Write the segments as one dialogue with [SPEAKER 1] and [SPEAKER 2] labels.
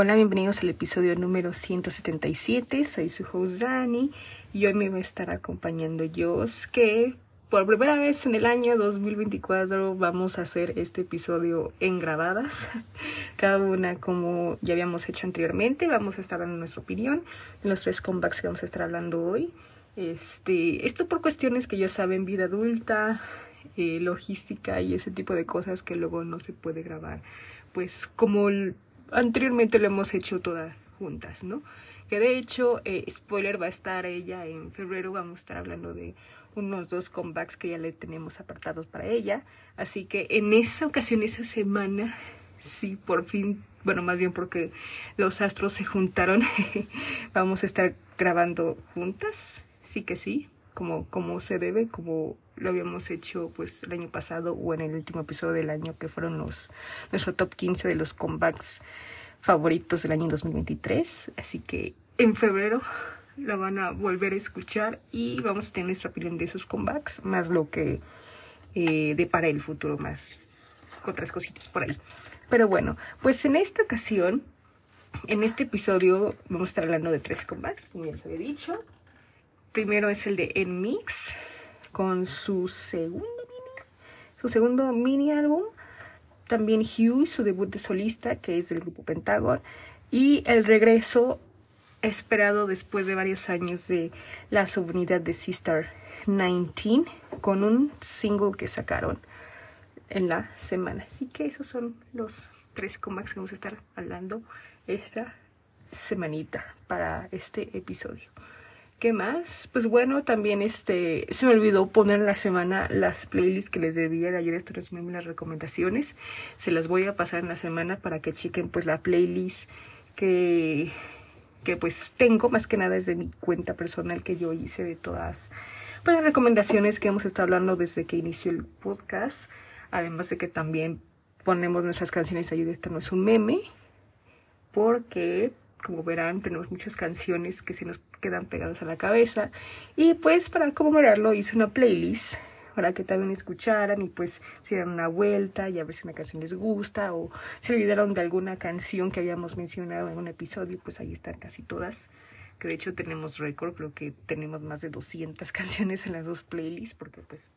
[SPEAKER 1] Hola, bienvenidos al episodio número 177. Soy su host Dani y hoy me va a estar acompañando Jos, que por primera vez en el año 2024 vamos a hacer este episodio en grabadas. Cada una como ya habíamos hecho anteriormente. Vamos a estar dando nuestra opinión en los tres comebacks que vamos a estar hablando hoy. Este, esto por cuestiones que ya saben, vida adulta, eh, logística y ese tipo de cosas que luego no se puede grabar. Pues como anteriormente lo hemos hecho todas juntas, ¿no? Que de hecho, eh, spoiler, va a estar ella en febrero, vamos a estar hablando de unos dos comebacks que ya le tenemos apartados para ella. Así que en esa ocasión, esa semana, sí, por fin, bueno, más bien porque los astros se juntaron, vamos a estar grabando juntas, sí que sí, como, como se debe, como lo habíamos hecho pues el año pasado o en el último episodio del año que fueron los nuestro top 15 de los comebacks favoritos del año 2023 así que en febrero lo van a volver a escuchar y vamos a tener nuestra opinión de esos comebacks más lo que eh, depara el futuro más otras cositas por ahí. Pero bueno pues en esta ocasión en este episodio vamos a estar hablando de tres comebacks como ya les había dicho. Primero es el de Enmix con su segundo mini, su segundo mini álbum. También Hugh, su debut de solista, que es del grupo Pentagon. Y el regreso esperado después de varios años de la subunidad de Sister 19 con un single que sacaron en la semana. Así que esos son los tres comax que vamos a estar hablando esta semanita para este episodio. ¿Qué más? Pues bueno, también este se me olvidó poner en la semana las playlists que les debía de ayer esto resumirme las recomendaciones. Se las voy a pasar en la semana para que chequen pues la playlist que que pues tengo más que nada desde mi cuenta personal que yo hice de todas pues, las recomendaciones que hemos estado hablando desde que inició el podcast. Además de que también ponemos nuestras canciones ahí de esto no es un meme porque como verán, tenemos muchas canciones que se nos quedan pegadas a la cabeza. Y pues para conmemorarlo hice una playlist para que también escucharan y pues se dieran una vuelta y a ver si una canción les gusta o se olvidaron de alguna canción que habíamos mencionado en un episodio, pues ahí están casi todas. Que de hecho tenemos récord, creo que tenemos más de 200 canciones en las dos playlists porque pues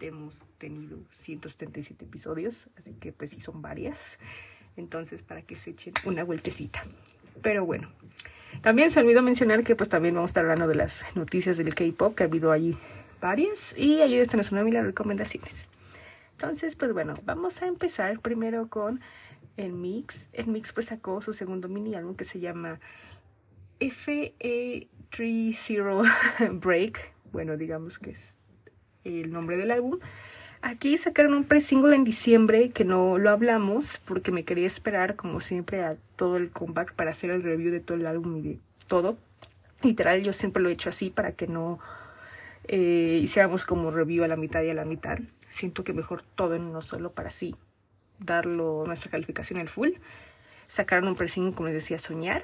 [SPEAKER 1] hemos tenido 177 episodios, así que pues sí son varias. Entonces, para que se echen una vueltecita. Pero bueno, también se olvidó mencionar que pues también vamos a estar hablando de las noticias del K-pop, que ha habido ahí varias, y ahí están las recomendaciones. Entonces, pues bueno, vamos a empezar primero con el Mix. El Mix pues sacó su segundo mini álbum que se llama FE30 Break. Bueno, digamos que es el nombre del álbum. Aquí sacaron un pre-single en diciembre que no lo hablamos porque me quería esperar, como siempre, a todo el comeback para hacer el review de todo el álbum y de todo. Literal, yo siempre lo he hecho así para que no eh, hiciéramos como review a la mitad y a la mitad. Siento que mejor todo en uno solo para así darlo nuestra calificación al full. Sacaron un pre-single, como les decía, Soñar,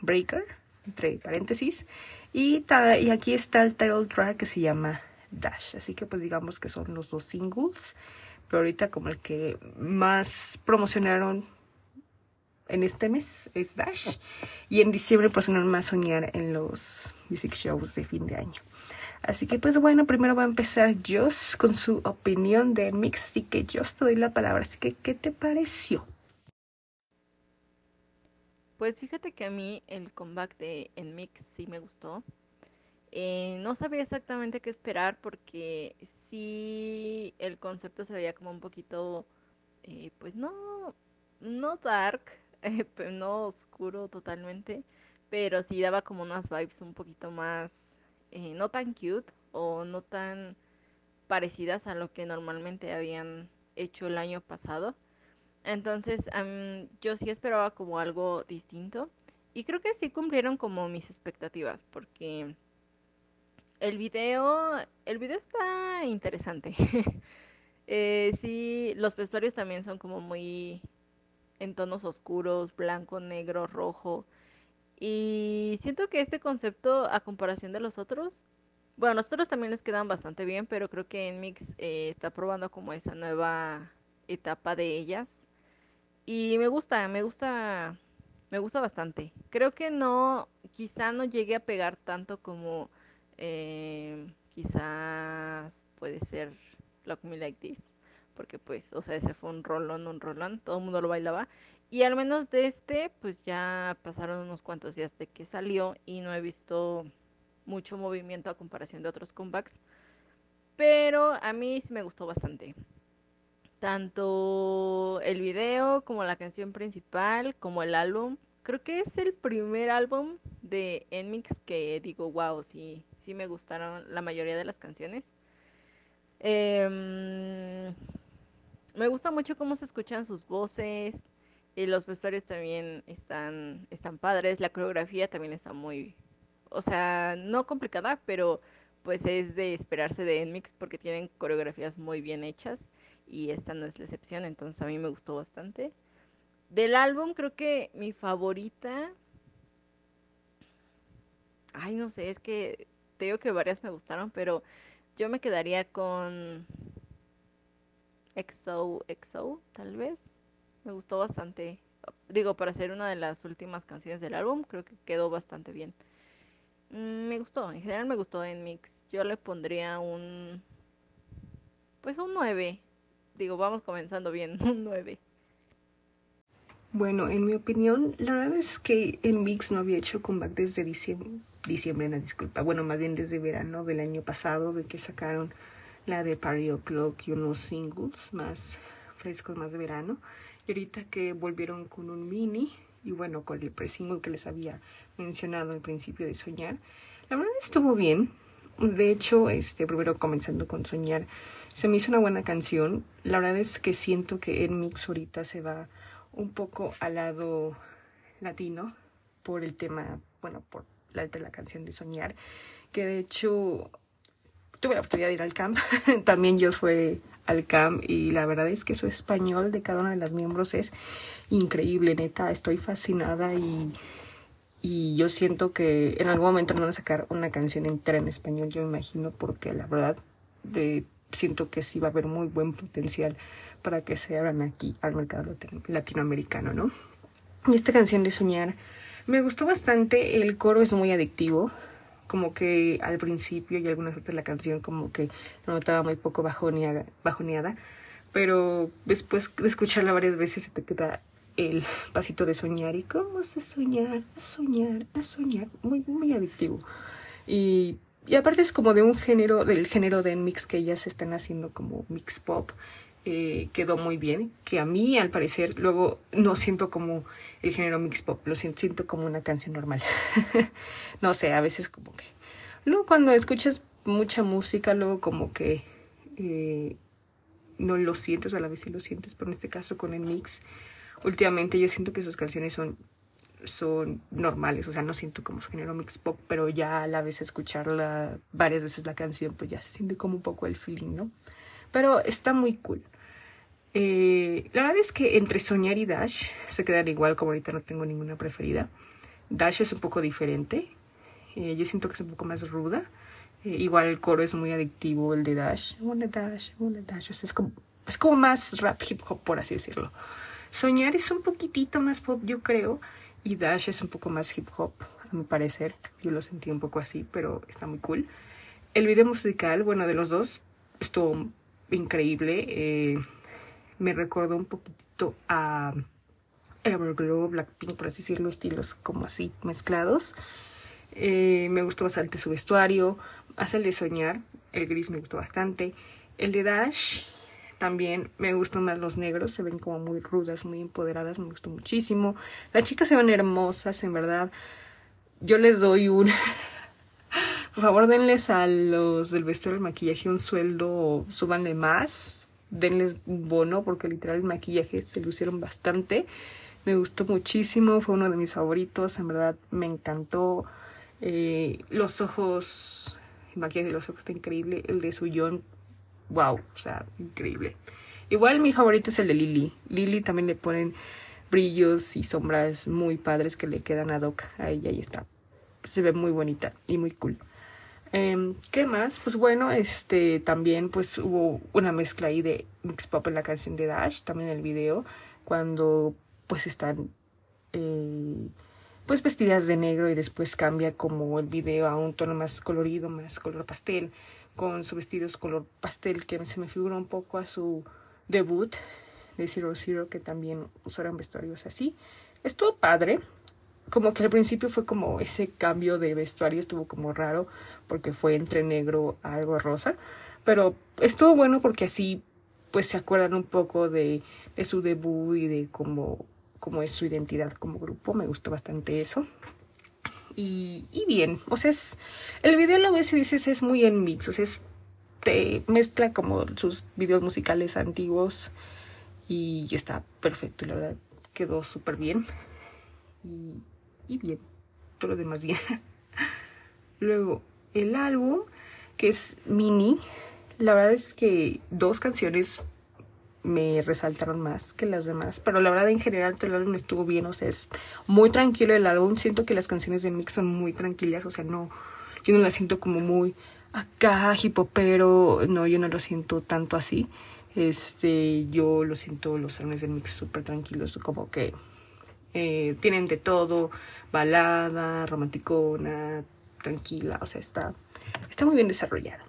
[SPEAKER 1] Breaker, entre paréntesis. Y, y aquí está el title track que se llama Dash. Así que pues digamos que son los dos singles. Pero ahorita como el que más promocionaron en este mes es Dash. Y en diciembre pues no más soñar en los music shows de fin de año. Así que pues bueno, primero va a empezar Joss con su opinión de Mix. Así que Joss te doy la palabra. Así que, ¿qué te pareció?
[SPEAKER 2] Pues fíjate que a mí el comeback de En Mix sí me gustó. Eh, no sabía exactamente qué esperar porque sí el concepto se veía como un poquito, eh, pues no, no dark, eh, no oscuro totalmente, pero sí daba como unas vibes un poquito más, no tan cute o no tan parecidas a lo que normalmente habían hecho el año pasado. Entonces yo sí esperaba como algo distinto y creo que sí cumplieron como mis expectativas porque el video, el video está interesante. eh, sí, los vestuarios también son como muy en tonos oscuros, blanco, negro, rojo. Y siento que este concepto, a comparación de los otros, bueno, a nosotros también les quedan bastante bien, pero creo que en Mix eh, está probando como esa nueva etapa de ellas. Y me gusta, me gusta me gusta bastante. Creo que no, quizá no llegue a pegar tanto como eh, quizás puede ser Lock Me Like This, porque pues, o sea, ese fue un rolón, un rolón, todo el mundo lo bailaba. Y al menos de este, pues ya pasaron unos cuantos días de que salió y no he visto mucho movimiento a comparación de otros comebacks. Pero a mí sí me gustó bastante. Tanto el video como la canción principal, como el álbum. Creo que es el primer álbum de Enmix que digo, wow, sí, sí me gustaron la mayoría de las canciones. Em, me gusta mucho cómo se escuchan sus voces y los vestuarios también están, están padres. La coreografía también está muy, o sea, no complicada, pero pues es de esperarse de Enmix porque tienen coreografías muy bien hechas y esta no es la excepción, entonces a mí me gustó bastante. Del álbum creo que mi favorita... Ay, no sé, es que digo que varias me gustaron, pero yo me quedaría con EXO, EXO, tal vez. Me gustó bastante. Digo, para ser una de las últimas canciones del álbum, creo que quedó bastante bien. Mm, me gustó, en general me gustó en mix. Yo le pondría un... Pues un 9. Digo, vamos comenzando bien, un 9.
[SPEAKER 1] Bueno, en mi opinión, la verdad es que en Mix no había hecho comeback desde diciembre, diciembre, no, disculpa, bueno, más bien desde verano del año pasado, de que sacaron la de Party O'Clock y unos singles más frescos, más de verano. Y ahorita que volvieron con un mini, y bueno, con el pre-single que les había mencionado al principio de Soñar, la verdad estuvo bien. De hecho, este, primero comenzando con Soñar, se me hizo una buena canción. La verdad es que siento que en Mix ahorita se va un poco al lado latino por el tema, bueno, por la de la canción de Soñar, que de hecho tuve la oportunidad de ir al camp, también yo fui al camp y la verdad es que su español de cada una de las miembros es increíble, neta, estoy fascinada y, y yo siento que en algún momento van a sacar una canción entera en español, yo imagino, porque la verdad eh, siento que sí va a haber muy buen potencial para que se abran aquí al mercado latinoamericano, ¿no? Y esta canción de Soñar me gustó bastante, el coro es muy adictivo, como que al principio y algunas veces la canción como que notaba muy poco bajoneada, bajoneada, pero después de escucharla varias veces se te queda el pasito de soñar y cómo se soñar, a soñar, a soñar, muy, muy adictivo. Y, y aparte es como de un género, del género de mix que se están haciendo como mix pop, eh, quedó muy bien, que a mí al parecer luego no siento como el género mix pop, lo siento, siento como una canción normal. no sé, a veces como que... Luego cuando escuchas mucha música, luego como que eh, no lo sientes, o a la vez sí lo sientes, pero en este caso con el mix, últimamente yo siento que sus canciones son son normales, o sea, no siento como su género mix pop, pero ya a la vez escucharla varias veces la canción, pues ya se siente como un poco el feeling, ¿no? Pero está muy cool. Eh, la verdad es que entre Soñar y Dash se quedan igual, como ahorita no tengo ninguna preferida. Dash es un poco diferente. Eh, yo siento que es un poco más ruda. Eh, igual el coro es muy adictivo, el de Dash. Wanna Dash, wanna Dash. es, como, es como más rap hip hop, por así decirlo. Soñar es un poquitito más pop, yo creo. Y Dash es un poco más hip hop, a mi parecer. Yo lo sentí un poco así, pero está muy cool. El video musical, bueno, de los dos, estuvo increíble me recordó un poquito a Everglow, Blackpink, por así decirlo, estilos como así mezclados. Eh, me gustó bastante su vestuario, hace el de soñar, el gris me gustó bastante. El de Dash también me gustan más los negros, se ven como muy rudas, muy empoderadas, me gustó muchísimo. Las chicas se ven hermosas, en verdad. Yo les doy un... Por favor, denles a los del vestuario del maquillaje un sueldo, súbanle más, denles un bono porque literal el maquillaje se lucieron bastante. Me gustó muchísimo, fue uno de mis favoritos, en verdad me encantó. Eh, los ojos, el maquillaje de los ojos está increíble, el de Suyon, wow, o sea, increíble. Igual mi favorito es el de Lily. Lily también le ponen brillos y sombras muy padres que le quedan a Doc a ella y está. Se ve muy bonita y muy cool. Em, ¿Qué más? Pues bueno, este también pues hubo una mezcla ahí de mix pop en la canción de Dash, también en el video, cuando pues están eh, pues vestidas de negro y después cambia como el video a un tono más colorido, más color pastel, con sus vestidos color pastel que se me figura un poco a su debut de Zero Zero que también usaron vestuarios así. Estuvo padre, como que al principio fue como ese cambio de vestuario estuvo como raro porque fue entre negro a algo rosa, pero estuvo bueno porque así pues se acuerdan un poco de, de su debut y de cómo, cómo es su identidad como grupo, me gustó bastante eso. Y, y bien, o sea, es, el video lo ves y dices es muy en mix, o sea, es, te mezcla como sus videos musicales antiguos y está perfecto, la verdad quedó súper bien. Y bien, todo lo demás bien. Luego, el álbum, que es mini, la verdad es que dos canciones me resaltaron más que las demás, pero la verdad en general todo el álbum estuvo bien, o sea, es muy tranquilo el álbum, siento que las canciones de Mix son muy tranquilas, o sea, no, yo no las siento como muy acá, pero no, yo no lo siento tanto así, este, yo lo siento los álbumes de Mix súper tranquilos, como que eh, tienen de todo, balada, romanticona, tranquila, o sea, está, está muy bien desarrollada.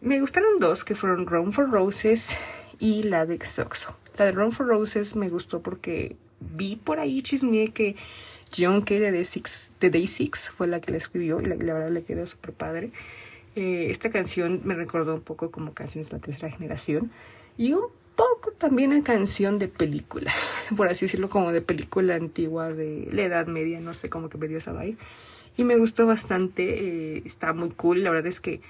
[SPEAKER 1] Me gustaron dos, que fueron Run for Roses y la de Xoxo. La de Run for Roses me gustó porque vi por ahí chisme que John K. de Day Six, de Day Six fue la que la escribió y la, la verdad le quedó súper padre. Eh, esta canción me recordó un poco como canciones de la tercera generación y un poco también a canción de película, por así decirlo, como de película antigua de la Edad Media, no sé cómo que dio esa vibe. Y me gustó bastante, eh, está muy cool, la verdad es que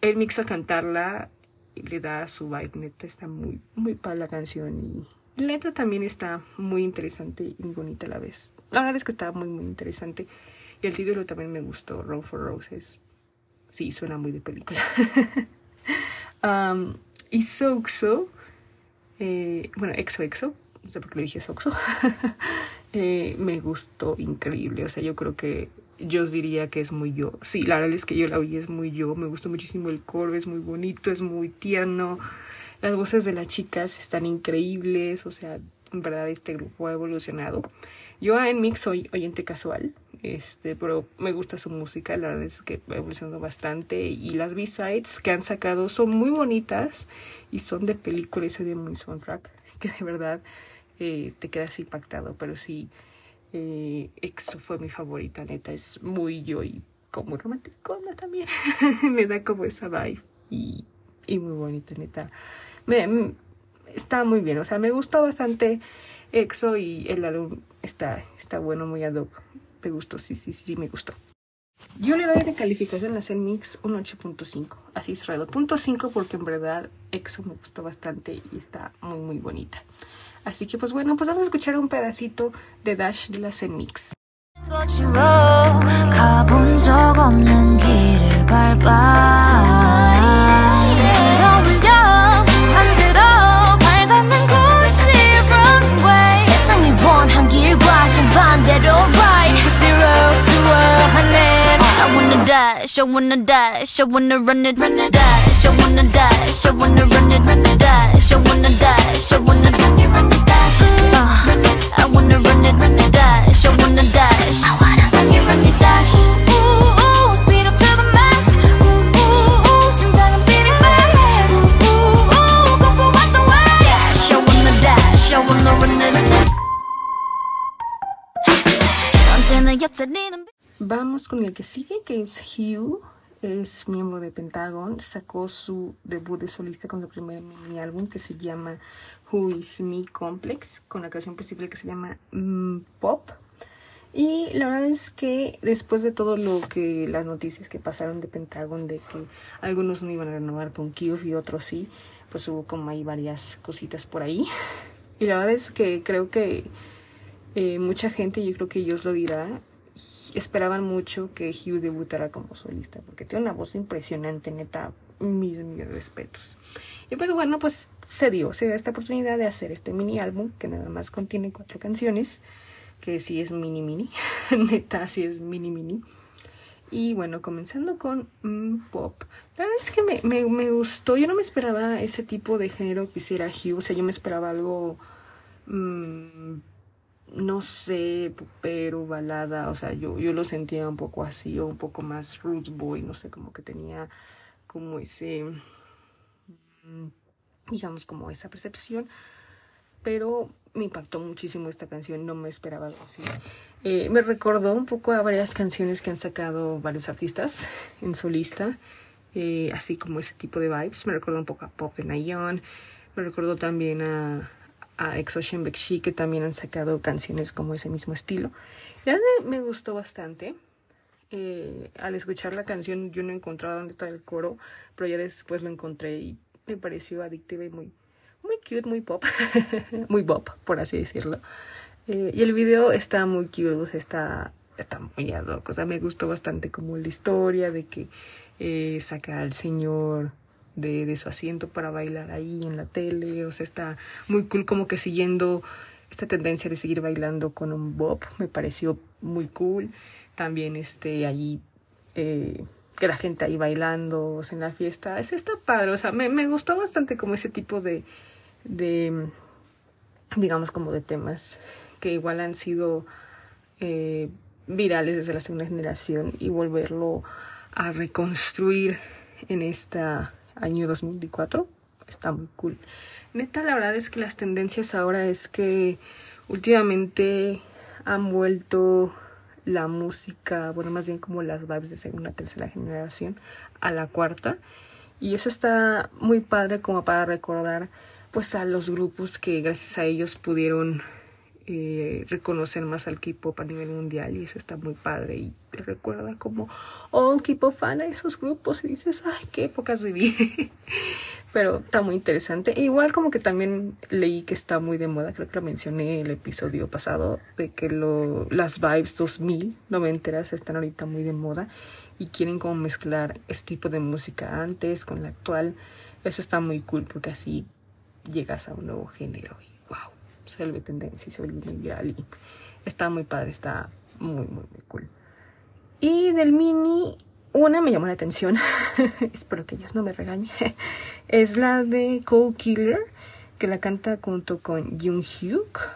[SPEAKER 1] el mix a cantarla le da su vibe, neta, está muy, muy para la canción y la letra también está muy interesante y bonita a la vez. La verdad es que está muy, muy interesante. Y el título también me gustó, Row for Roses. Sí, suena muy de película. um, y Soxo eh, bueno, Exo Exo, no sé por qué le dije Soxo, eh, me gustó increíble, o sea, yo creo que yo diría que es muy yo. Sí, la verdad es que yo la oí, es muy yo, me gustó muchísimo el coro, es muy bonito, es muy tierno, las voces de las chicas están increíbles, o sea, en verdad este grupo ha evolucionado. Yo en Mix soy oyente casual, este, pero me gusta su música, la verdad es que ha evolucionado bastante y las B-sides que han sacado son muy bonitas y son de película y de muy soundtrack, que de verdad eh, te quedas impactado, pero sí, eh, fue mi favorita, neta, es muy yo y como romántico también, me da como esa vibe y, y muy bonita, neta. Me, está muy bien, o sea, me gustó bastante EXO y el álbum está, está bueno, muy ad. Me gustó, sí, sí, sí, me gustó. Yo le doy de calificación a Mix un 8.5, así cerrado. Punto 5 porque en verdad EXO me gustó bastante y está muy muy bonita. Así que pues bueno, pues vamos a escuchar un pedacito de Dash de la Mix. Dash, I wanna die, show wanna dash, I wanna run it, run it, dash, I wanna dash, I wanna run it, run it, dash, I wanna dash, I wanna run it, run it, dash, uh, I wanna run it, run it, Vamos con el que sigue, que es Hugh. Es miembro de Pentagon. Sacó su debut de solista con su primer mini álbum que se llama Who Is Me Complex, con la canción posible que se llama mm, Pop. Y la verdad es que después de todo lo que las noticias que pasaron de Pentagon, de que algunos no iban a renovar con Kiev y otros sí, pues hubo como ahí varias cositas por ahí. Y la verdad es que creo que eh, mucha gente, yo creo que Dios lo dirá, esperaban mucho que Hugh debutara como solista, porque tiene una voz impresionante, neta, mis, mis respetos. Y pues bueno, pues se dio, se dio esta oportunidad de hacer este mini álbum, que nada más contiene cuatro canciones, que sí es mini mini, neta, sí es mini mini. Y bueno, comenzando con mm, pop. La verdad es que me, me, me, gustó, yo no me esperaba ese tipo de género que hiciera Hugh, o sea, yo me esperaba algo... Mm, no sé, pero balada, o sea, yo, yo lo sentía un poco así, o un poco más roots boy, no sé, como que tenía como ese, mm, digamos, como esa percepción, pero me impactó muchísimo esta canción, no me esperaba algo así. Eh, me recordó un poco a varias canciones que han sacado varios artistas en solista, eh, así como ese tipo de vibes, me recordó un poco a Pop de Nayon, me recordó también a a Exo Bekshi, que también han sacado canciones como ese mismo estilo. Ya me, gustó bastante. Eh, al escuchar la canción yo no encontraba dónde estaba el coro, pero ya después lo encontré y me pareció adictiva y muy, muy cute, muy pop, muy pop, por así decirlo. Eh, y el video está muy cute, está, está muy ad hoc, o sea, me gustó bastante como la historia de que eh, saca al señor de, de, su asiento para bailar ahí en la tele. O sea, está muy cool como que siguiendo esta tendencia de seguir bailando con un bob. Me pareció muy cool. También este ahí eh, que la gente ahí bailando en la fiesta. Es está padre. O sea, me, me gustó bastante como ese tipo de, de digamos como de temas que igual han sido eh, virales desde la segunda generación y volverlo a reconstruir en esta año 2024. Está muy cool. Neta, la verdad es que las tendencias ahora es que últimamente han vuelto la música, bueno, más bien como las vibes de segunda, tercera generación a la cuarta. Y eso está muy padre como para recordar pues a los grupos que gracias a ellos pudieron eh, reconocer más al K-pop a nivel mundial y eso está muy padre. Y te recuerda como oh K-pop fan a esos grupos y dices ay qué épocas viví pero está muy interesante. E igual como que también leí que está muy de moda creo que lo mencioné el episodio pasado de que lo, las vibes 2000 noventeras están ahorita muy de moda y quieren como mezclar este tipo de música antes con la actual. Eso está muy cool porque así llegas a un nuevo género se vuelve tendencia y se vuelve muy viral y está muy padre, está muy, muy, muy cool. Y del mini, una me llamó la atención, espero que ellos no me regañen, es la de Cold Killer, que la canta junto con Jung Hyuk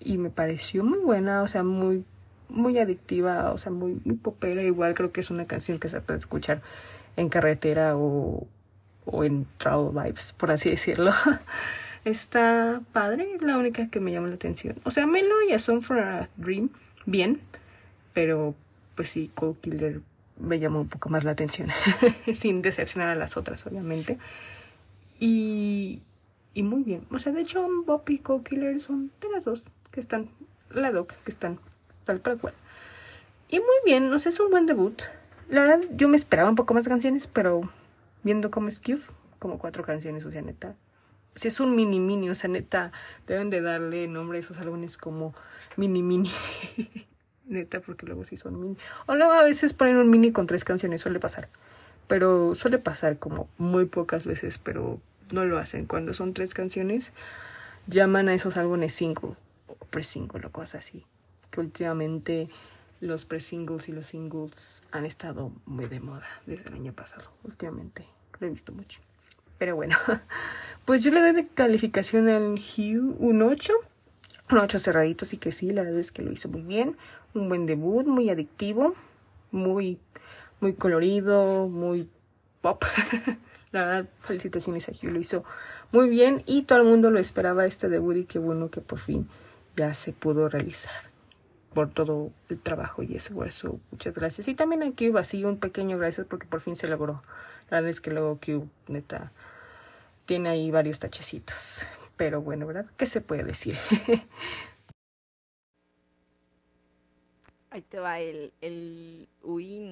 [SPEAKER 1] y me pareció muy buena, o sea, muy muy adictiva, o sea, muy, muy popera, igual creo que es una canción que se puede escuchar en carretera o, o en travel vibes, por así decirlo. está padre, es la única que me llama la atención. O sea, Melo y A Song for a Dream, bien, pero pues sí, Cold Killer me llamó un poco más la atención, sin decepcionar a las otras, obviamente. Y, y muy bien, o sea, de hecho, Bob y Cold Killer son de las dos que están, la doc, que están tal para cual. Y muy bien, no sé, es un buen debut. La verdad, yo me esperaba un poco más canciones, pero viendo cómo es Cube, como cuatro canciones, o sea, neta, si es un mini mini, o sea, neta, deben de darle nombre a esos álbumes como mini mini. neta, porque luego sí son mini. O luego a veces ponen un mini con tres canciones, suele pasar. Pero suele pasar como muy pocas veces, pero no lo hacen. Cuando son tres canciones, llaman a esos álbumes single o pre-single o cosas así. Que últimamente los pre-singles y los singles han estado muy de moda desde el año pasado. Últimamente lo he visto mucho. Pero bueno, pues yo le doy de calificación al Hugh un 8. Un 8 cerradito, sí que sí, la verdad es que lo hizo muy bien. Un buen debut, muy adictivo, muy, muy colorido, muy pop. la verdad, felicitaciones a Hugh, lo hizo muy bien y todo el mundo lo esperaba este debut y qué bueno que por fin ya se pudo realizar por todo el trabajo y esfuerzo. Muchas gracias. Y también a Cube, así un pequeño gracias porque por fin se logró. La verdad es que luego Cube, neta, tiene ahí varios tachecitos. Pero bueno, ¿verdad? ¿Qué se puede decir?
[SPEAKER 2] Ahí te va el, el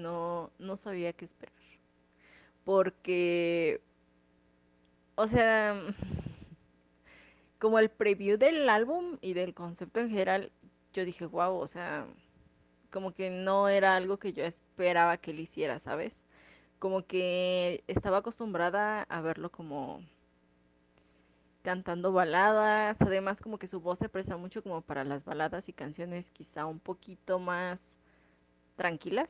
[SPEAKER 2] no, no sabía qué esperar. Porque, o sea, como el preview del álbum y del concepto en general, yo dije, wow, o sea, como que no era algo que yo esperaba que él hiciera, ¿sabes? Como que estaba acostumbrada a verlo como cantando baladas, además como que su voz se presta mucho como para las baladas y canciones quizá un poquito más tranquilas.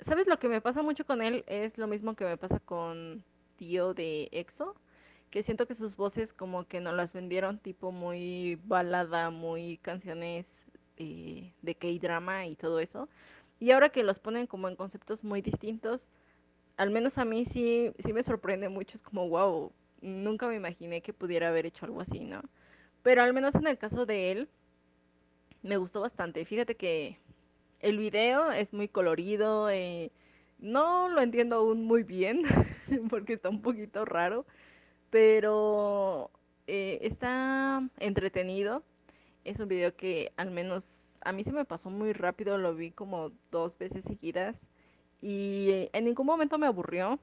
[SPEAKER 2] ¿Sabes lo que me pasa mucho con él? Es lo mismo que me pasa con Tío de EXO, que siento que sus voces como que no las vendieron tipo muy balada, muy canciones eh, de K-drama y todo eso. Y ahora que los ponen como en conceptos muy distintos, al menos a mí sí, sí me sorprende mucho. Es como, wow, nunca me imaginé que pudiera haber hecho algo así, ¿no? Pero al menos en el caso de él, me gustó bastante. Fíjate que el video es muy colorido. Eh, no lo entiendo aún muy bien porque está un poquito raro. Pero eh, está entretenido. Es un video que al menos a mí se me pasó muy rápido. Lo vi como dos veces seguidas. Y en ningún momento me aburrió.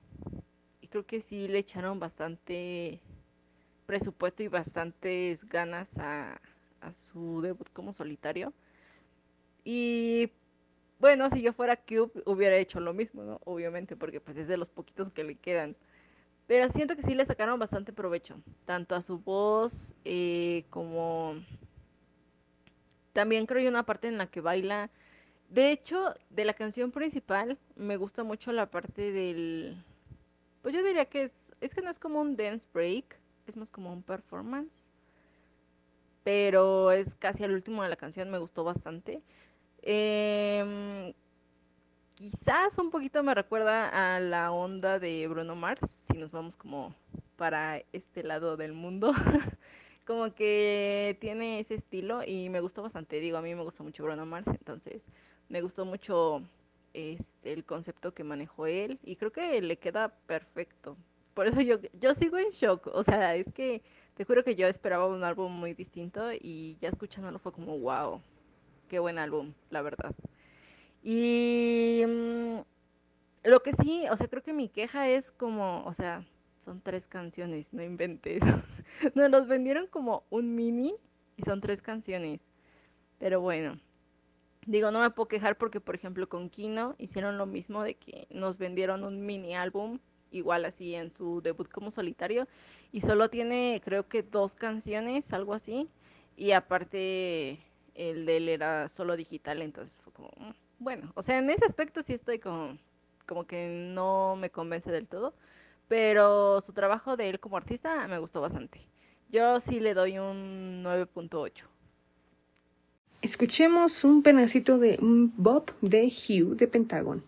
[SPEAKER 2] Creo que sí le echaron bastante presupuesto y bastantes ganas a, su debut como solitario. Y bueno, si yo fuera Cube hubiera hecho lo mismo, ¿no? Obviamente, porque pues es de los poquitos que le quedan. Pero siento que sí le sacaron bastante provecho, tanto a su voz eh, como... También creo hay una parte en la que baila. De hecho, de la canción principal me gusta mucho la parte del... Pues yo diría que es, es que no es como un dance break, es más como un performance. Pero es casi al último de la canción, me gustó bastante. Em, quizás un poquito me recuerda a la onda de Bruno Mars, si nos vamos como para este lado del mundo. como que tiene ese estilo y me gustó bastante. Digo, a mí me gusta mucho Bruno Mars, entonces me gustó mucho este, el concepto que manejó él y creo que le queda perfecto. Por eso yo, yo sigo en shock. O sea, es que te juro que yo esperaba un álbum muy distinto y ya escuchándolo fue como, wow, qué buen álbum, la verdad. Y mm, lo que sí, o sea, creo que mi queja es como, o sea, son tres canciones, no inventes. Nos los vendieron como un mini y son tres canciones. Pero bueno, digo, no me puedo quejar porque, por ejemplo, con Kino hicieron lo mismo de que nos vendieron un mini álbum igual así en su debut como solitario y solo tiene creo que dos canciones, algo así, y aparte el de él era solo digital, entonces fue como, mm, bueno, o sea, en ese aspecto sí estoy como, como que no me convence del todo, pero su trabajo de él como artista me gustó bastante. Yo sí le doy un 9.8.
[SPEAKER 1] Escuchemos un pedacito de Bob de Hugh de Pentagon.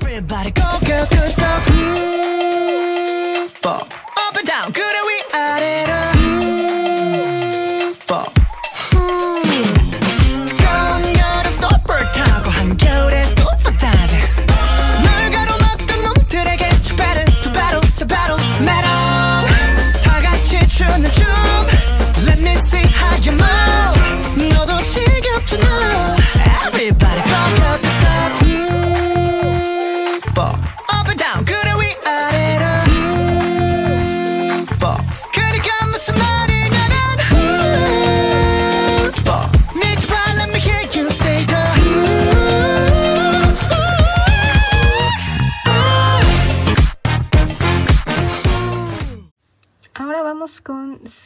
[SPEAKER 1] Everybody go, go, go, go. Mm, up and down, good we at it.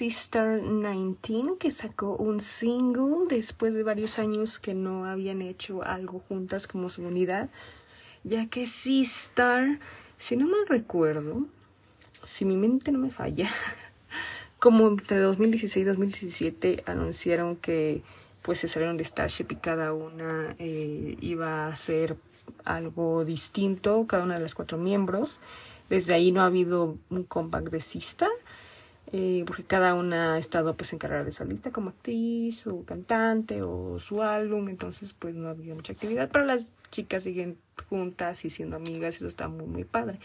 [SPEAKER 1] Sister 19 que sacó un single después de varios años que no habían hecho algo juntas como su unidad, ya que Sister, si no mal recuerdo, si mi mente no me falla, como entre 2016 y 2017 anunciaron que pues se salieron de Starship y cada una eh, iba a hacer algo distinto, cada una de las cuatro miembros. Desde ahí no ha habido un comeback de Sister eh, porque cada una ha estado pues en carrera de solista como actriz o cantante o su álbum, entonces pues no había mucha actividad, pero las chicas siguen juntas y siendo amigas y eso está muy muy padre.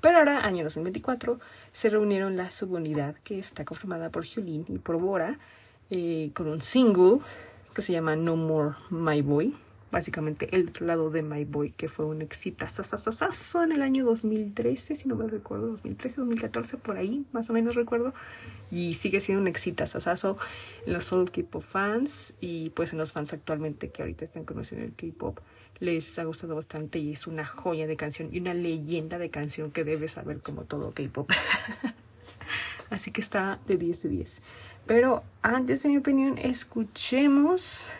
[SPEAKER 1] Pero ahora, año 2024, se reunieron la subunidad que está conformada por Julín y por Bora eh, con un single que se llama No More My Boy, básicamente el lado de My Boy, que fue un éxito en el año 2013, si no me recuerdo, 2013, 2014, por ahí, más o menos recuerdo, y sigue siendo un éxito en los old K-pop fans y pues en los fans actualmente que ahorita están conociendo el K-pop. Les ha gustado bastante y es una joya de canción y una leyenda de canción que debes saber como todo K-pop. Así que está de 10 de 10. Pero antes de mi opinión, escuchemos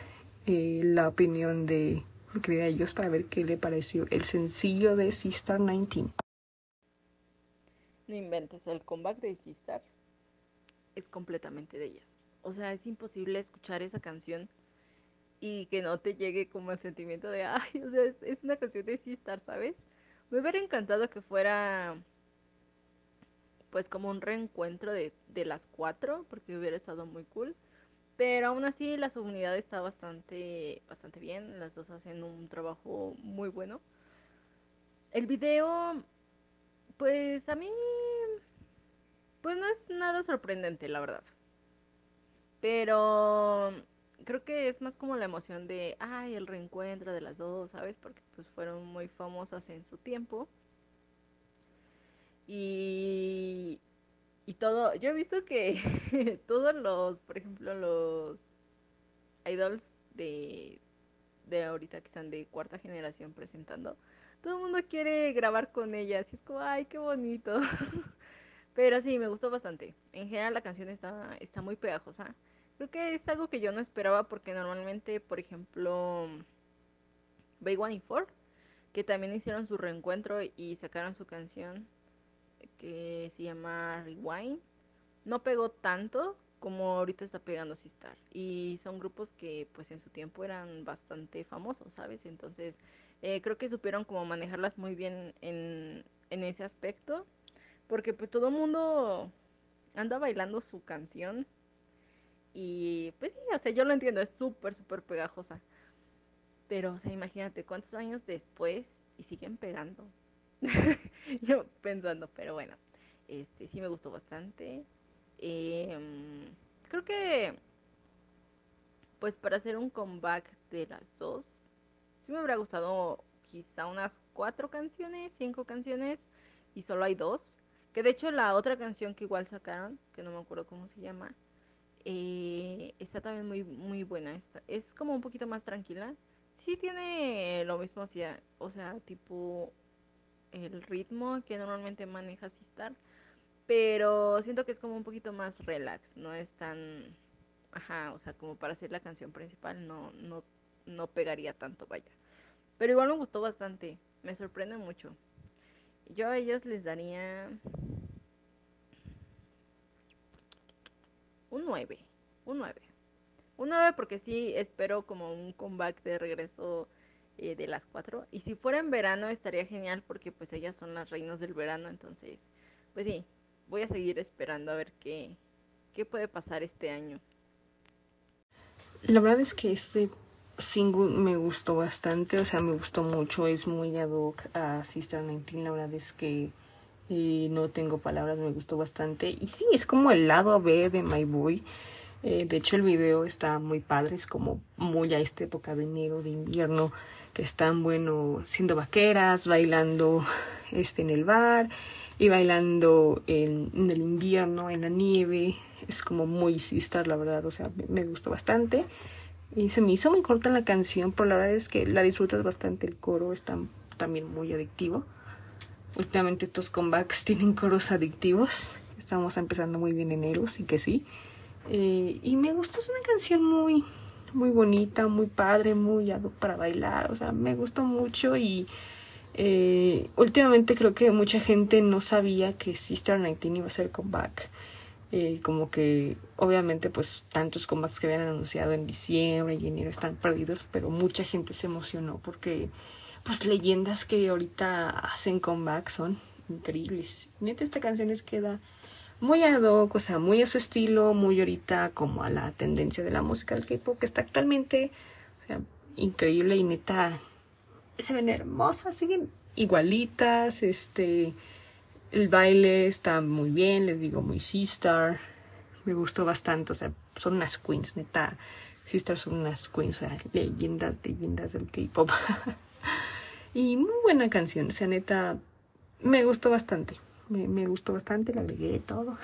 [SPEAKER 1] eh, la opinión de querida ellos para ver qué le pareció el sencillo de Sister 19.
[SPEAKER 2] No inventes, el comeback de Sistar es completamente de ellas. O sea, es imposible escuchar esa canción y que no te llegue como el sentimiento de, ay, es, una canción de Sistar, ¿sabes? Me hubiera encantado que fuera pues como un reencuentro de, de las cuatro, porque hubiera estado muy cool. Pero aún así la subunidad está bastante, bastante bien. Las dos hacen un trabajo muy bueno. El video, pues a mí, pues no es nada sorprendente, la verdad. Pero creo que es más como la emoción de, ay, el reencuentro de las dos, ¿sabes? Porque pues fueron muy famosas en su tiempo. Y, y todo, yo he visto que todos los, por ejemplo, los idols de, de ahorita que están de cuarta generación presentando, todo el mundo quiere grabar con ellas y es como, ay, qué bonito. Pero sí, me gustó bastante. En general la canción está, está muy pegajosa. Creo que es algo que yo no esperaba porque normalmente, por ejemplo, Bay One y Four, que también hicieron su reencuentro y sacaron su canción que se llama Rewind, no pegó tanto como ahorita está pegando Sistar. Y son grupos que pues en su tiempo eran bastante famosos, ¿sabes? Entonces eh, creo que supieron como manejarlas muy bien en, en ese aspecto. Porque pues todo el mundo anda bailando su canción y pues sí, o sea, yo lo entiendo, es súper, súper pegajosa. Pero, o sea, imagínate cuántos años después y siguen pegando. yo pensando, pero bueno, este sí me gustó bastante. Em, creo que, pues para hacer un comeback de las dos, sí me habría gustado quizá unas cuatro canciones, cinco canciones, y solo hay dos. Que de hecho la otra canción que igual sacaron, que no me acuerdo cómo se llama, eh, está también muy, muy buena. es como un poquito más tranquila. Sí tiene lo mismo, o sea, tipo el ritmo que normalmente maneja Sistar. Pero siento que es como un poquito más relax, no es tan... Ajá, o sea, como para hacer la canción principal no, no, no pegaría tanto, vaya. Pero igual me gustó bastante, me sorprende mucho. Yo a ellos les daría un 9, un 9. Un 9 porque sí espero como un comeback de regreso eh, de las cuatro. Y si fuera en verano estaría genial porque pues ellas son las reinas del verano. Entonces, pues sí, voy a seguir esperando a ver qué, qué puede pasar este año.
[SPEAKER 1] La verdad es que este single me gustó bastante, o sea, me gustó mucho, es muy ad hoc a Sister 19, la verdad es que y no tengo palabras, me gustó bastante. Y sí, es como el lado B de My Boy. Eh, de hecho, el video está muy padre, es como muy a esta época de enero, de invierno, que están, bueno, siendo vaqueras, bailando este, en el bar y bailando en, el invierno, en la nieve. Es como muy sister, la verdad, o sea, me, me gustó bastante. Y se me hizo muy corta la canción, pero la verdad es que la disfrutas bastante, el coro está también muy adictivo. Últimamente estos comebacks tienen coros adictivos. Estamos empezando muy bien enero, sí que sí. Eh, y me gustó, es una canción muy, muy bonita, muy padre, muy para bailar. O sea, me gustó mucho y eh, últimamente creo que mucha gente no sabía que Sister 19 iba a ser comeback. Eh, como que obviamente pues tantos comebacks que habían anunciado en diciembre y enero están perdidos, pero mucha gente se emocionó porque pues leyendas que ahorita hacen comeback son increíbles. Neta, esta canción les queda muy ad hoc, o sea, muy a su estilo, muy ahorita como a la tendencia de la música del K-pop que está actualmente, increíble y neta, se ven hermosas, siguen igualitas, este, el baile está muy bien, les digo, muy Sistar, me gustó bastante, o sea, son unas queens, neta, Sistar son unas queens, o sea, leyendas, leyendas del K-pop. Y muy buena canción, o sea, neta, me gustó bastante. Me, me gustó bastante, la agregué todo.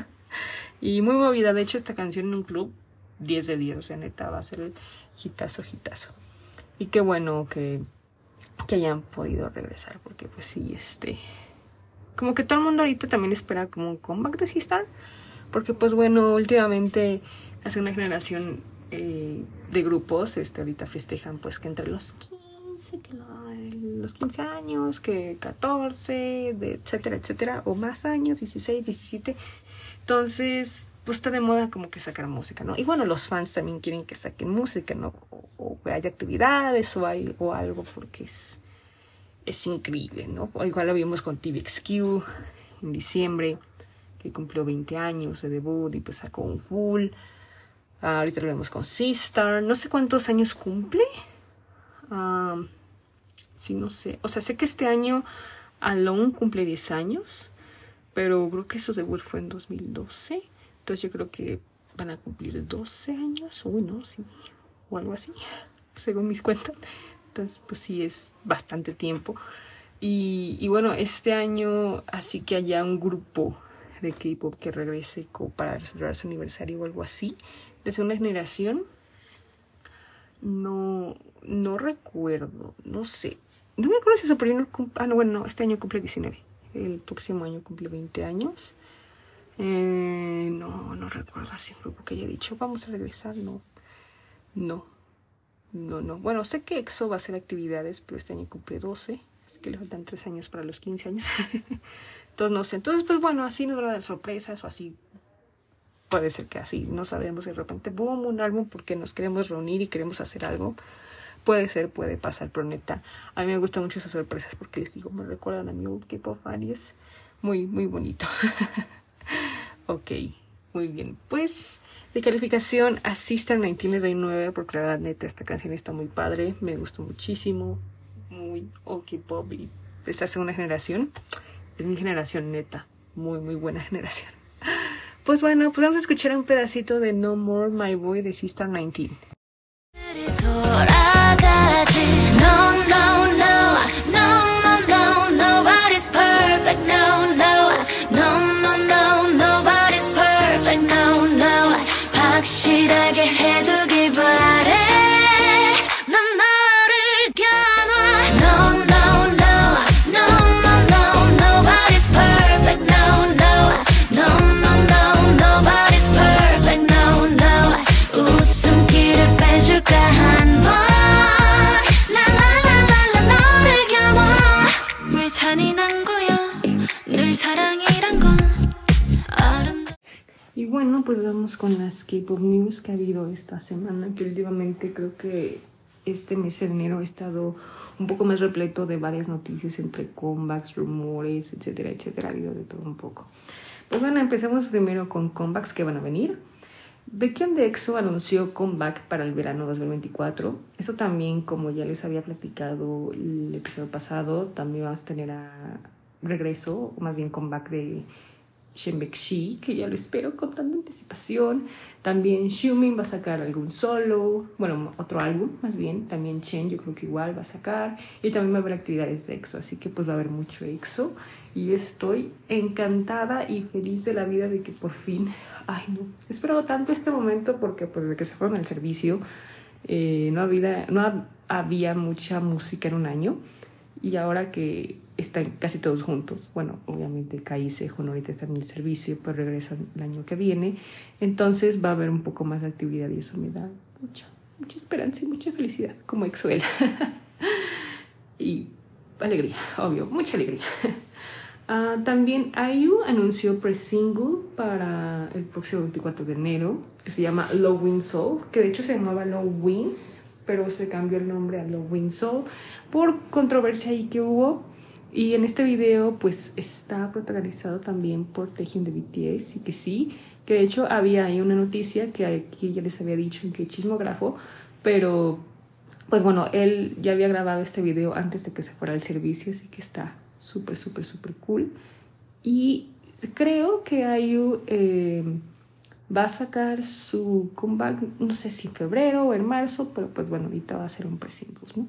[SPEAKER 1] y muy movida, de hecho, esta canción en un club, 10 de 10, o sea, neta, va a ser el hitazo, hitazo. Y qué bueno que, que hayan podido regresar, porque pues sí, este... Como que todo el mundo ahorita también espera como un comeback de Sistar, porque pues bueno, últimamente hace una generación eh, de grupos, este, ahorita festejan pues que entre los que los 15 años, que 14, de etcétera, etcétera, o más años, 16, 17. Entonces, pues está de moda como que sacar música, ¿no? Y bueno, los fans también quieren que saquen música, ¿no? O, o haya actividades o, hay, o algo porque es, es increíble, ¿no? O igual lo vimos con TVXQ en diciembre, que cumplió 20 años de debut y pues sacó un full. Ah, ahorita lo vemos con Sistar. No sé cuántos años cumple. Ah, sí, no sé. O sea, sé que este año Alone cumple 10 años, pero creo que su debut fue en 2012. Entonces yo creo que van a cumplir 12 años, uy, no, sí, o algo así, según mis cuentas. Entonces, pues sí, es bastante tiempo. Y, y bueno, este año, así que haya un grupo de K-pop que regrese para celebrar su aniversario o algo así, de segunda generación, no, no recuerdo, no sé. No me acuerdo si su primer ah, no, bueno, no, este año cumple 19, el próximo año cumple 20 años. Eh, no, no recuerdo así un grupo que haya dicho, vamos a regresar, no. No, no, no. Bueno, sé que EXO va a hacer actividades, pero este año cumple 12, así que le faltan 3 años para los 15 años. Entonces, no sé. Entonces, pues bueno, así nos va a dar sorpresas o así. Puede ser que así, no sabemos de repente, boom, un álbum porque nos queremos reunir y queremos hacer algo. Puede ser, puede pasar, pero neta, a mí me gustan mucho esas sorpresas porque les digo, me recuerdan a mi old K-pop fan es muy, muy bonito. ok, muy bien. Pues de calificación a Sister 19 les doy 9 porque la verdad neta esta canción está muy padre, me gustó muchísimo, muy old K-pop y esta segunda generación es mi generación neta, muy muy buena generación. Pues bueno, podemos escuchar un pedacito de No More My Boy de Sister 19. K-pop news que ha habido esta semana, que últimamente creo que este mes de enero ha estado un poco más repleto de varias noticias entre comebacks, rumores, etcétera, etcétera. Ha habido de todo un poco. Pues bueno, empecemos primero con comebacks que van a venir. Baekhyun de EXO anunció comeback para el verano 2024. Eso también, como ya les había platicado el episodio pasado, también vamos a tener a regreso, o más bien comeback de Shenbekshi, que ya lo espero con tanta anticipación. También Xiumin va a sacar algún solo, bueno, otro álbum más bien. También Chen yo creo que igual va a sacar. Y también va a haber actividades de EXO, así que pues va a haber mucho EXO. Y estoy encantada y feliz de la vida de que por fin, ay no, he esperado tanto este momento porque pues desde que se fueron al servicio eh, no, había, no había mucha música en un año. Y ahora que están casi todos juntos. Bueno, obviamente Kai y Sejun ahorita están en el servicio, pues regresan el año que viene. Entonces va a haber un poco más de actividad y eso me da mucha, mucha esperanza y mucha felicidad como Exuel. y alegría, obvio, mucha alegría. Uh, también IU anunció pre-single para el próximo 24 de enero, que se llama Low Wind Soul, que de hecho se llamaba Low Winds, pero se cambió el nombre a Low Wind Soul por controversia ahí que hubo y en este video pues está protagonizado también por Taehyung de BTS y que sí, que de hecho había ahí una noticia que aquí ya les había dicho en que chismógrafo, pero pues bueno, él ya había grabado este video antes de que se fuera al servicio, así que está súper, súper, súper cool. Y creo que Ayu eh, va a sacar su comeback, no sé si en febrero o en marzo, pero pues bueno, ahorita va a ser un pre ¿no?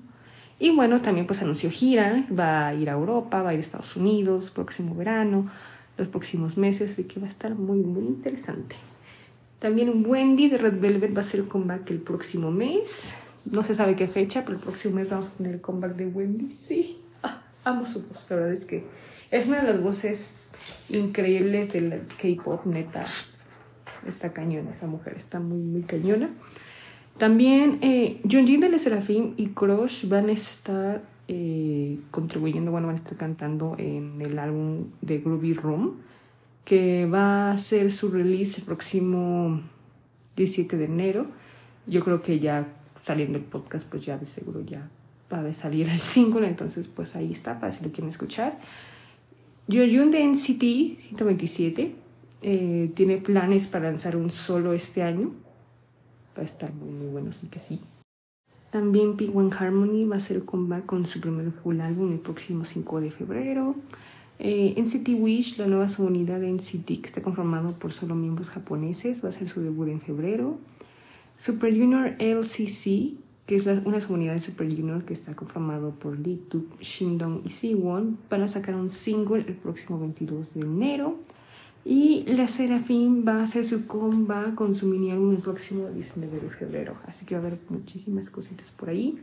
[SPEAKER 1] Y bueno, también pues anunció gira, va a ir a Europa, va a ir a Estados Unidos, próximo verano, los próximos meses, así que va a estar muy, muy interesante. También Wendy de Red Velvet va a hacer el comeback el próximo mes. No se sabe qué fecha, pero el próximo mes vamos a tener el comeback de Wendy. Sí, ah, amo su voz, la verdad es que es una de las voces increíbles del K-pop, neta. Está cañona, esa mujer está muy, muy cañona. También eh, Junjin de Le Serafim y Crush van a estar eh, contribuyendo, bueno, van a estar cantando en el álbum de Groovy Room, que va a hacer su release el próximo 17 de enero. Yo creo que ya saliendo el podcast, pues ya de seguro ya va a salir el single, entonces pues ahí está para si lo quieren escuchar. Yoyun de NCT 127 eh, tiene planes para lanzar un solo este año. Va a estar muy, muy bueno, sí que sí. También Big One Harmony va a hacer comeback con su primer full álbum el próximo 5 de febrero. Eh, NCT Wish, la nueva subunidad de NCT que está conformado por solo miembros japoneses, va a hacer su debut en febrero. Super Junior LCC, que es una subunidad de Super Junior que está conformado por Lee Tuk, Shindong y Siwon, van a sacar un single el próximo 22 de enero. Y la Serafín va a hacer su comba con su mini álbum el próximo 19 de febrero. Así que va a haber muchísimas cositas por ahí.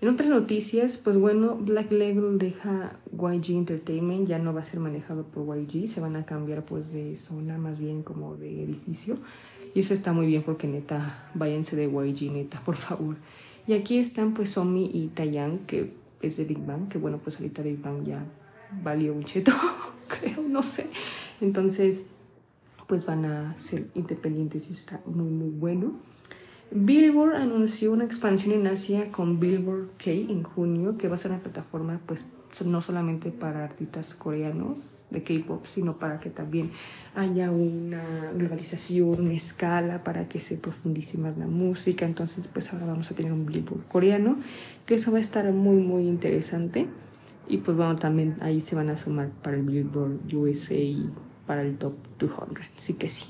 [SPEAKER 1] En otras noticias, pues bueno, Black Label deja YG Entertainment, ya no va a ser manejado por YG, se van a cambiar pues de zona más bien como de edificio. Y eso está muy bien porque neta, váyanse de YG, neta, por favor. Y aquí están pues Somi y Taeyang, que es de Big Bang, que bueno, pues ahorita Big Bang ya valió un cheto, creo, no sé. Entonces, pues van a ser independientes y está muy, muy bueno. Billboard anunció una expansión en Asia con Billboard K en junio, que va a ser una plataforma, pues, no solamente para artistas coreanos de K-pop, sino para que también haya una globalización, una escala para que se profundice más la música. Entonces, pues ahora vamos a tener un Billboard coreano, que eso va a estar muy, muy interesante. Y pues bueno, también ahí se van a sumar para el Billboard USA para el top 200. Sí que sí.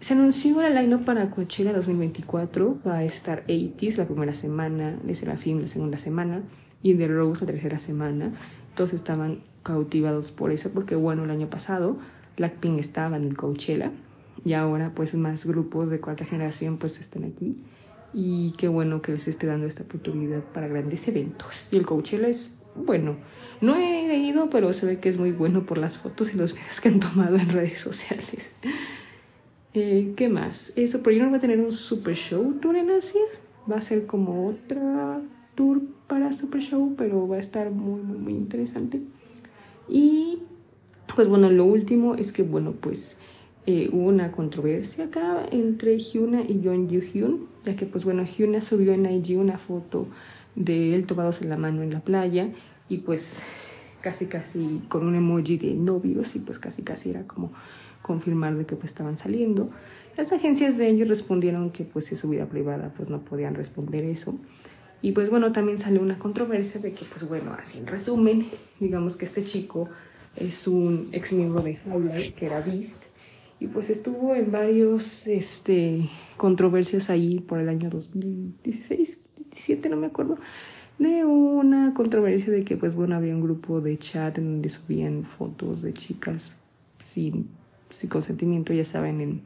[SPEAKER 1] Se anunció la line para Coachella 2024. Va a estar 80s la primera semana, de Serafim la segunda semana y The Rose la tercera semana. Todos estaban cautivados por eso porque bueno, el año pasado Blackpink estaba en el Coachella y ahora pues más grupos de cuarta generación pues están aquí y qué bueno que les esté dando esta oportunidad para grandes eventos. Y el Coachella es bueno, no he ido, pero se ve que es muy bueno por las fotos y los videos que han tomado en redes sociales. Eh, ¿Qué más? Eso, pero no va a tener un super show tour en Asia. Va a ser como otra tour para super show, pero va a estar muy, muy, muy interesante. Y pues bueno, lo último es que, bueno, pues eh, hubo una controversia acá entre Hyuna y Yeon Yu Hyun, ya que pues bueno, Hyuna subió en IG una foto de él tomados en la mano en la playa y pues casi casi con un emoji de novios y pues casi casi era como confirmar de que pues estaban saliendo. Las agencias de ellos respondieron que pues es su vida privada pues no podían responder eso. Y pues bueno, también salió una controversia de que pues bueno, así en resumen, digamos que este chico es un ex miembro de Highlight que era Beast y pues estuvo en varios este controversias ahí por el año 2016 17, no me acuerdo, de una controversia de que, pues bueno, había un grupo de chat en donde subían fotos de chicas sin, sin consentimiento, ya saben, en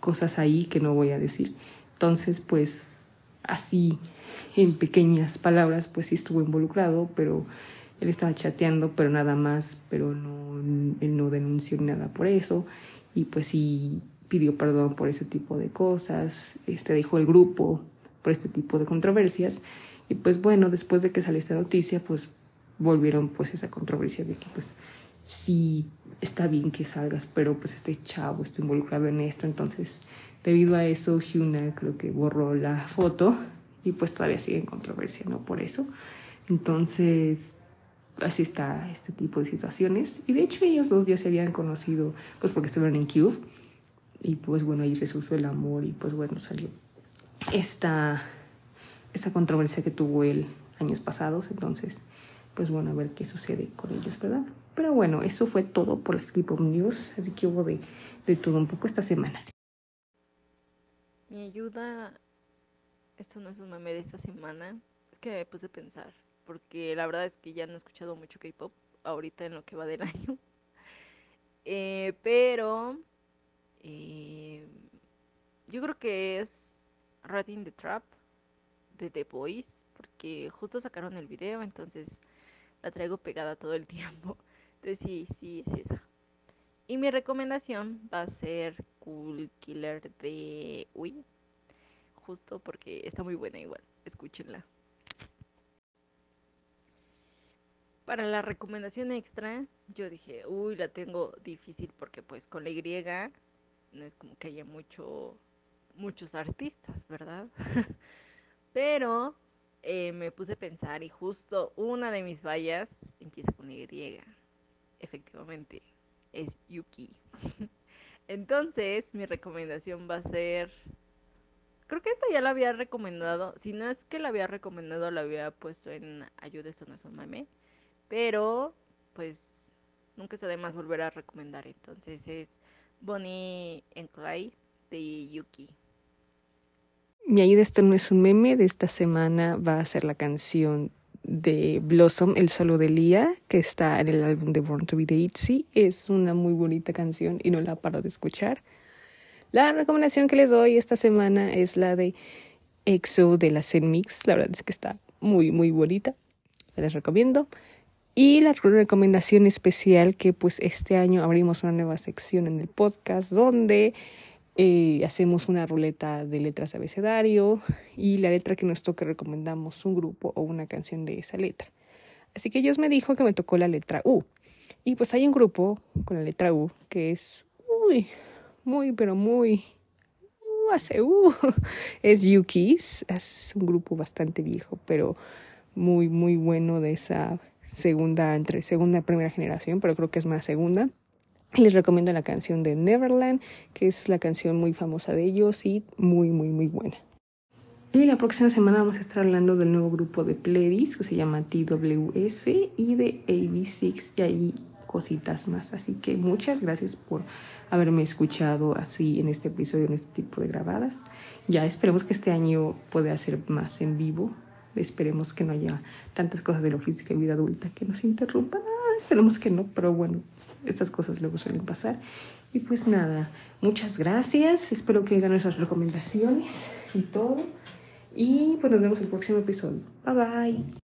[SPEAKER 1] cosas ahí que no voy a decir. Entonces, pues así, en pequeñas palabras, pues sí estuvo involucrado, pero él estaba chateando, pero nada más, pero no, él no denunció nada por eso, y pues sí pidió perdón por ese tipo de cosas, este dijo el grupo por este tipo de controversias. Y pues bueno, después de que salió esta noticia, pues volvieron pues esa controversia de que pues sí está bien que salgas, pero pues este chavo está involucrado en esto. Entonces, debido a eso, Hyuna creo que borró la foto y pues todavía sigue en controversia, ¿no? Por eso. Entonces, así está este tipo de situaciones. Y de hecho ellos dos ya se habían conocido, pues porque estaban en Cube. Y pues bueno, ahí resultó el amor y pues bueno, salió esta, esta controversia que tuvo él años pasados. Entonces, pues bueno, a ver qué sucede con ellos, ¿verdad? Pero bueno, eso fue todo por las of News, así que hubo de, de todo un poco esta semana.
[SPEAKER 2] Mi ayuda, esto no es un meme de esta semana, es que me puse a pensar, porque la verdad es que ya no he escuchado mucho K-pop ahorita en lo que va del año. Eh, pero eh, yo creo que es Rat the Trap de The Boys, porque justo sacaron el video, entonces la traigo pegada todo el tiempo. Entonces sí, sí, es esa. Y mi recomendación va a ser Cool Killer de Uy, justo porque está muy buena igual, escúchenla. Para la recomendación extra, yo dije, uy, la tengo difícil porque pues con la Y no es como que haya mucho, muchos artistas, ¿verdad? Pero eh, me puse a pensar y justo una de mis vallas empieza con Y. Efectivamente, es Yuki. Entonces, mi recomendación va a ser... Creo que esta ya la había recomendado. Si no es que la había recomendado, la había puesto en Ayudes o no es un mame. Pero, pues, nunca está de más volver a recomendar. Entonces es Bonnie and Clyde de Yuki.
[SPEAKER 1] Mi ayuda esto no es un meme. De esta semana va a ser la canción de Blossom, El Solo de Lía, que está en el álbum de Born to be the Itzy. Es una muy bonita canción y no la paro de escuchar. La recomendación que les doy esta semana es la de EXO de la Zen Mix. La verdad es que está muy, muy bonita. Se les recomiendo. Y la recomendación especial que pues este año abrimos una nueva sección en el podcast donde eh, hacemos una ruleta de letras abecedario y la letra que nos toque recomendamos un grupo o una canción de esa letra. Así que ellos me dijo que me tocó la letra U. Y pues hay un grupo con la letra U que es uy, muy, pero muy uh, hace U. Es Yuki's. Es un grupo bastante viejo, pero muy, muy bueno de esa segunda, entre segunda primera generación, pero creo que es más segunda. Les recomiendo la canción de Neverland, que es la canción muy famosa de ellos y muy, muy, muy buena. Y la próxima semana vamos a estar hablando del nuevo grupo de Pledis que se llama TWS y de AB6 y ahí cositas más. Así que muchas gracias por haberme escuchado así en este episodio, en este tipo de grabadas. Ya esperemos que este año pueda ser más en vivo. Esperemos que no haya tantas cosas de la física y vida adulta que nos interrumpan. Ah, esperemos que no, pero bueno, estas cosas luego suelen pasar. Y pues nada, muchas gracias. Espero que hagan nuestras recomendaciones y todo. Y pues nos vemos el próximo episodio. Bye bye.